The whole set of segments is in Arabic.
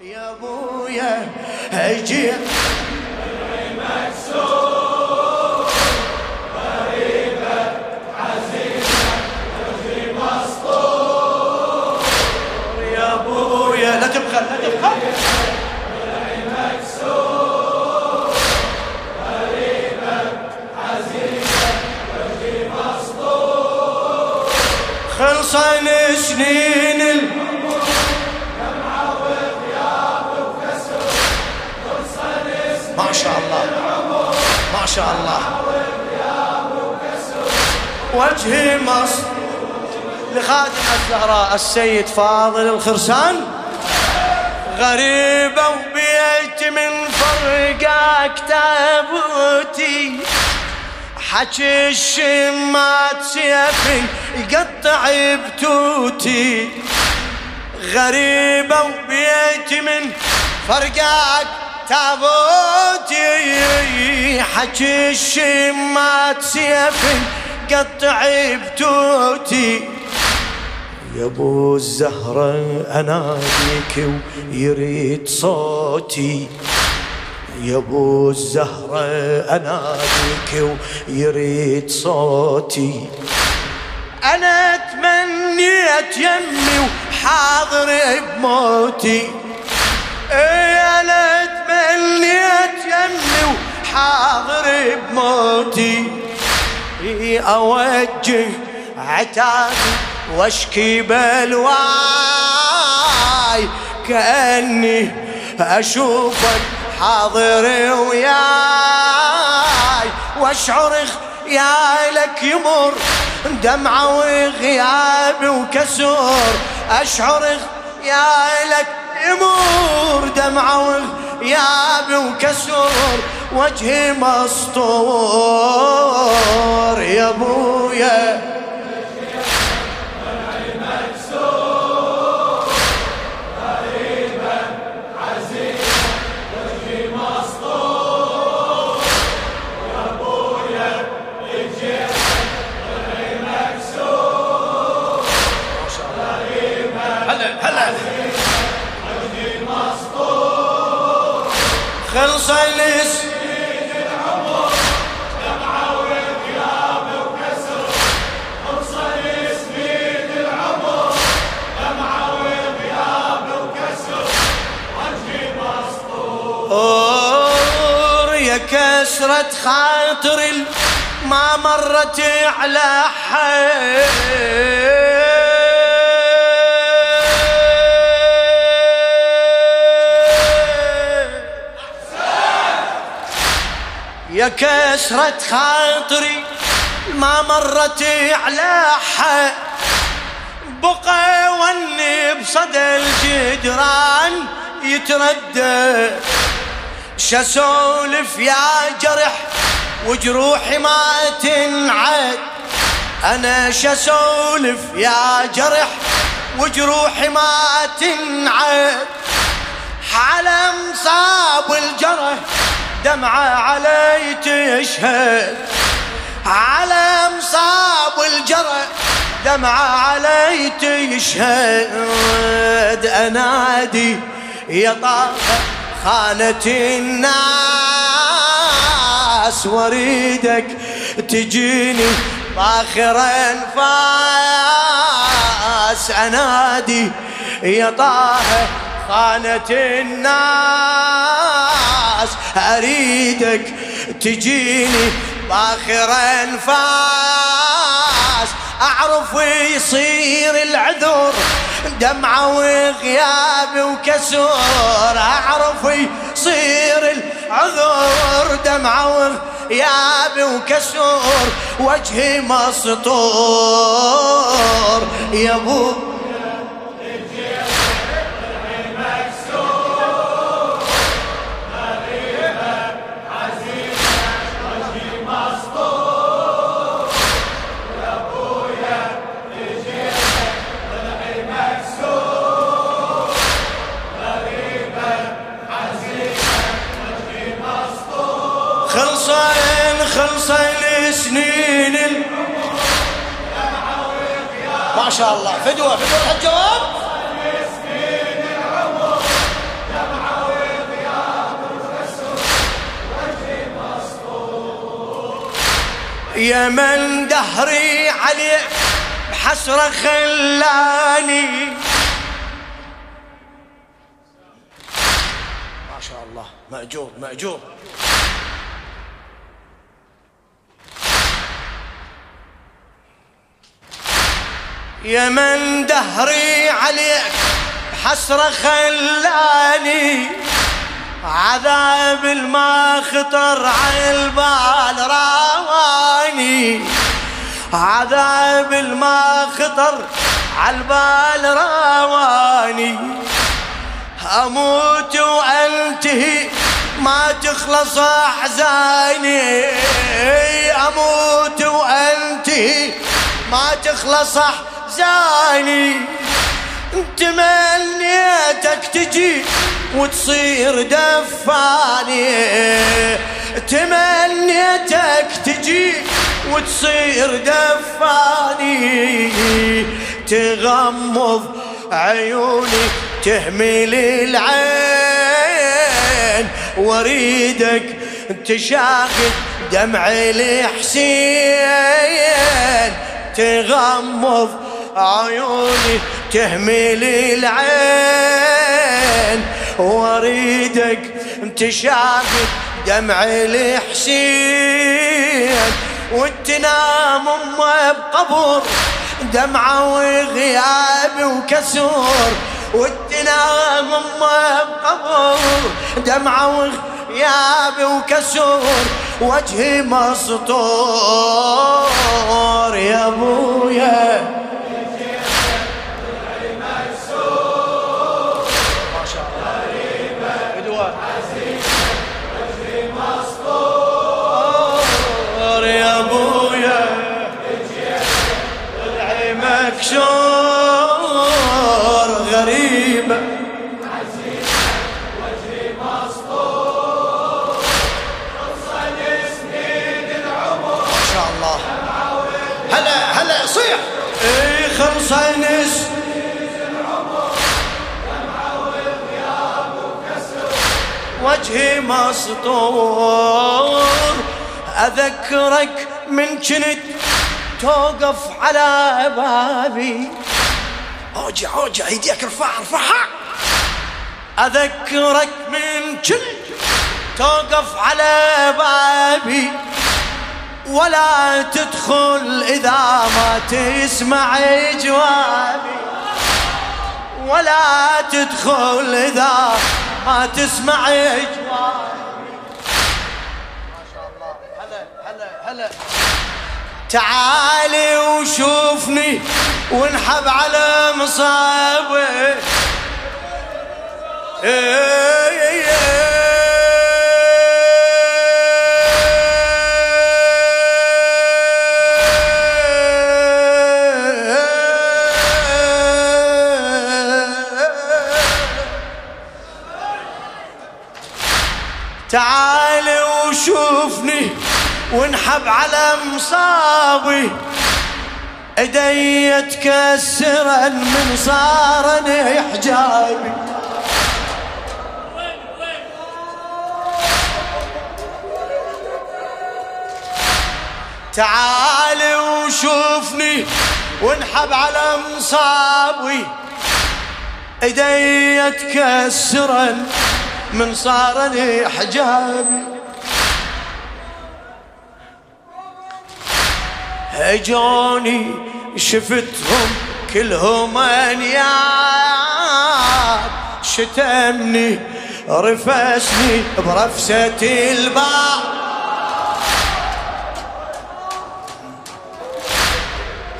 يا ابويا أجي تبخل لا تبخل. سنين شاء الله. ما شاء الله. وجهي مصر لخادم الزهراء السيد فاضل الخرسان. غريبة وبيت من فرقك تابوتي حكي الشمات سيفي يقطع بتوتي. غريبة وبيت من فرقك تابوتي حكي الشمات سيفي قطع بتوتي يا ابو الزهرة أناديك ويريد صوتي. يا ابو الزهرة أناديك ويريد صوتي. أنا تمنيت يمي وحاضر بموتي. اي أنا تمنيت يمي وحاضر بموتي. أوجه عتابي واشكي بلواي. كأني اشوفك حاضر وياي. واشعر يا لك يمر دمعة وغياب وكسور. أشعر يا لك يمر دمعة وغياب وكسور وجهي مسطور. يا أبويا كسرة خاطر ما مرت على حي يا كسرة خاطري ما مرت على حد بقى وني بصدى الجدران يتردد. شسولف يا جرح وجروحي ما تنعد. أنا شسولف يا جرح وجروحي ما تنعد. على مصاب الجرح دمعة علي تشهد. على مصاب الجرح دمعة علي تشهد. أنادي يا طه خانة الناس وريدك تجيني بآخر انفاس انادي يا طه خانة الناس أريدك تجيني بآخر انفاس أعرف يصير العذر دمعة وغياب وكسور أعرف يصير العذر دمعة وغياب وكسور وجهي مسطور. يا أبو فدوة فدوة الحج جواب يا من دهري عليه بحسرة خلاني. ما شاء الله مأجور مأجور. يا من دهري عليك حسرة خلاني. عذاب الما خطر على البال راواني عذاب الما خطر على البال راواني أموت وأنتهي ما تخلص أحزاني. أموت وأنتهي ما تخلص احزاني تمنيتك تجي وتصير دفاني. تمنيتك تجي وتصير دفاني. تغمض عيوني تهمل العين. وأريدك تشاهد دمع الحسين. تغمض عيوني تهمل العين وأريدك تشاهد دمع الحسين. وتنام امه بقبر دمعة وغياب وكسور. وتنام امه بقبر دمعة وغياب وكسور. وجهي مسطور يا أبويا. وجهي مسطور أذكرك من كنت توقف على بابي. أوجع أوجع إيديك ارفعها ارفعها. أذكرك من كنت توقف على بابي. ولا تدخل إذا ما تسمع جوابي. ولا تدخل إذا ما تسمع ما شاء الله هلا هلا هلا تعالي وشوفني وانحب على مصابي. تعال وشوفني وانحب على مصابي. ايدي تكسرا من صارني حجابي تعال وشوفني وانحب على مصابي. ايدي تكسرا من صارني حجابي هجوني شفتهم كلهم أنياب. شتمني رفسني برفسة الباب.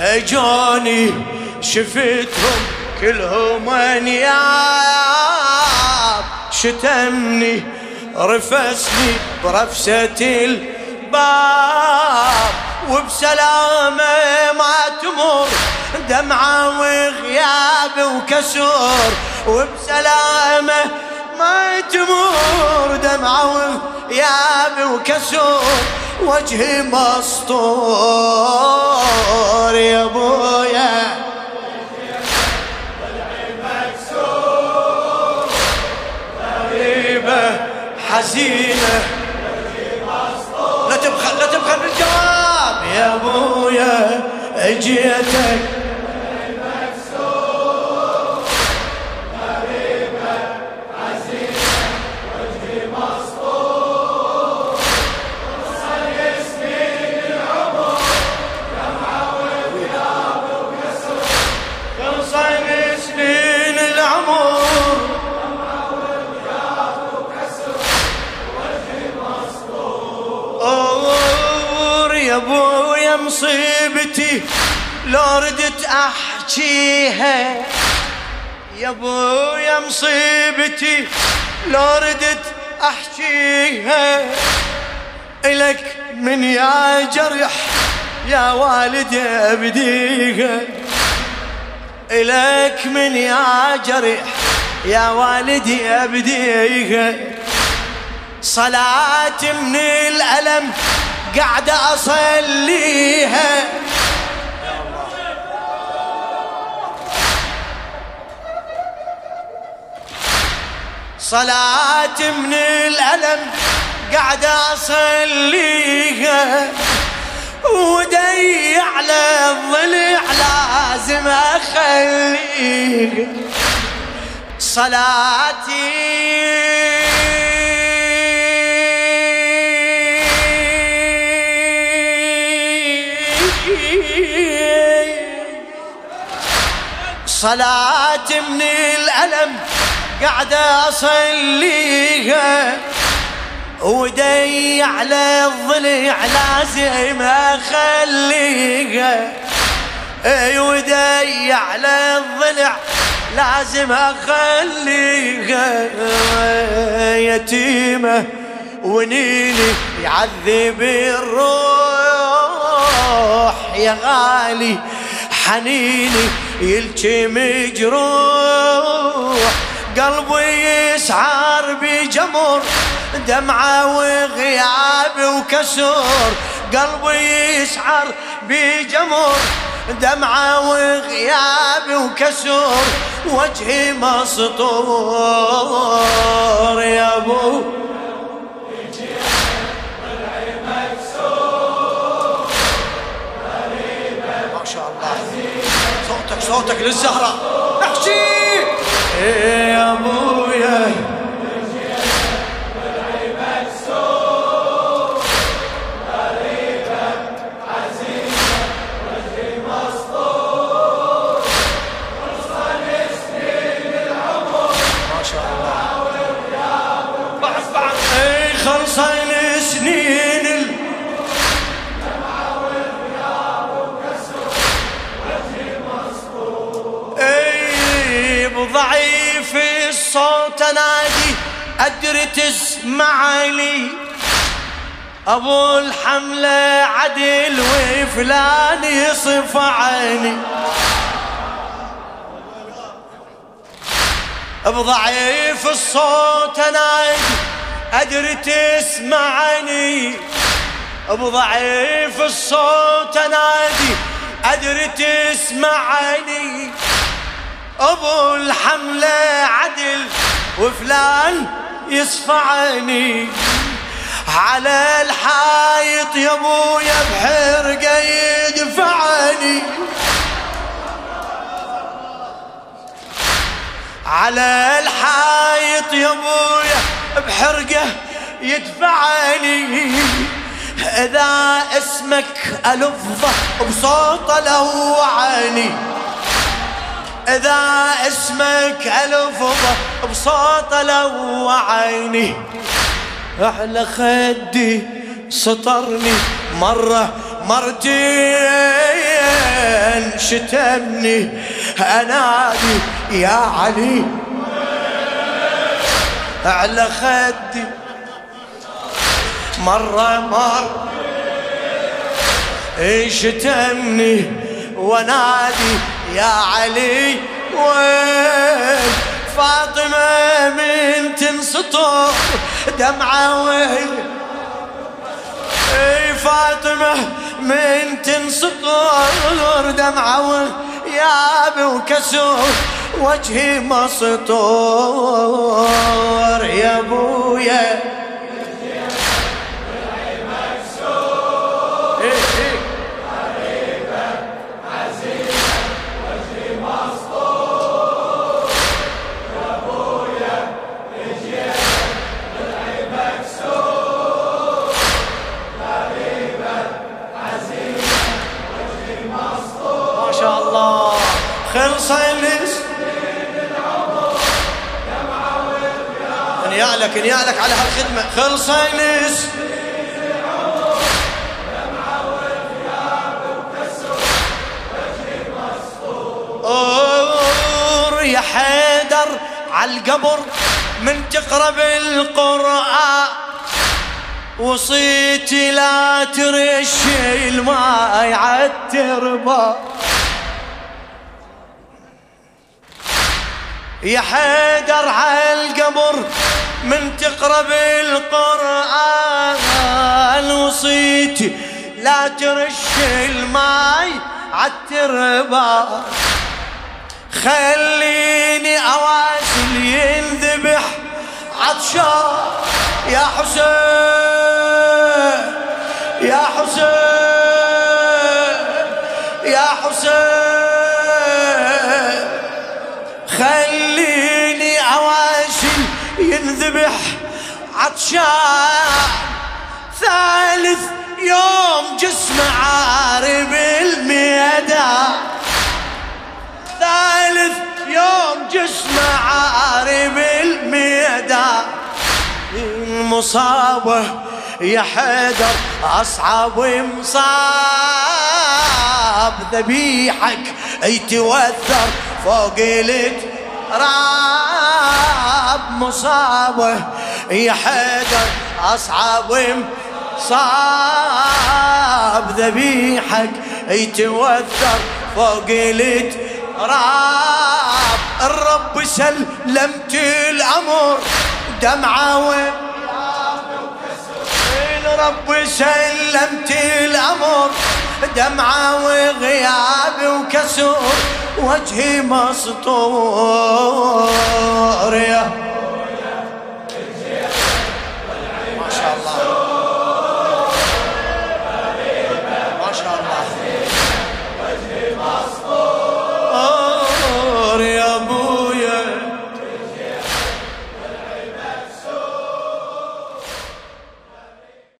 هجوني شفتهم كلهم أنياب. شتمني رفسني برفسة الباب. وبسلامة ما تمر دمعة وغياب وكسور وبسلامة ما تمر دمعة وغياب وكسور وجهي مسطور يا أبويا. حزينة لا تبخل لا تبخل بالجواب. يا أبويا أجيتك. مصيبتي لو ردت أحكيها. يا ابويا مصيبتي لو ردت أحكيها. إلك من يا جرح يا والدي أبديها. إلك من يا جرح يا والدي أبديها. صلاة من الألم قاعد أصليها. صلاة من الألم قاعد أصليها. ودي على الضلع لازم أخليها. صلاتي صلاة من الألم قاعد أصليها ودي على الضلع لازم أخليها. إي ودي على الضلع لازم أخليها. يتيمة ونيني يعذب الروح يا غالي حنيني يلكي مجروح قلبي يسعر بجمر دمعة وغياب وكسر قلبي يسعر بجمر دمعة وغياب وكسر وجهي مسطور يا أبو صوتك للزهرة. احكي إيه يا ابويا أدري تسمعني أبو الحملة عدل وفلان يصف عيني. بضعيف الصوت نادي أدري تسمعني. بضعيف الصوت نادي أدري تسمعني. أبو الحملة عدل وفلان يصفعني على الحايط يا أبويا بحرقه يدفعني على الحايط يا أبويا بحرقه يدفعني. إذا اسمك الفظه بصوت لوعني إذا اسمك ألفظة بصوت لو عيني على خدي سطرني مرة مرتين شتمني أنادي يا علي. على خدي مرة مرة شتمني ونادي يا علي وين؟ فاطمة من تنسطر دمعة وين إي فاطمة من تنسطر دمعة يا وكسور وجهي مسطور يا أبويا نيالك نيالك على هالخدمة. خلص نس يا حيدر على القبر من تقرب القرآن وصيتي لا ترش الماء عالتربة يا حيدر على القبر من تقرب القرآن وصيتي لا ترش الماء عالتربة خليني اواسل ينذبح عطشان. يا حسين يا حسين. ينذبح عطشان. ثالث يوم جسمه عارب الميدان ثالث يوم جسمه عارب الميدان المصابة يا حيدر أصعب مصاب. ذبيحك يتوثر فوق راب مصابة يا حيدر أصعب مصاب ذبيحك يتوثر فوق التراب راب الرب سلمت الأمر دمعة الرب سلمت الأمر دمعة وغياب وكسور. وجهي مسطور يا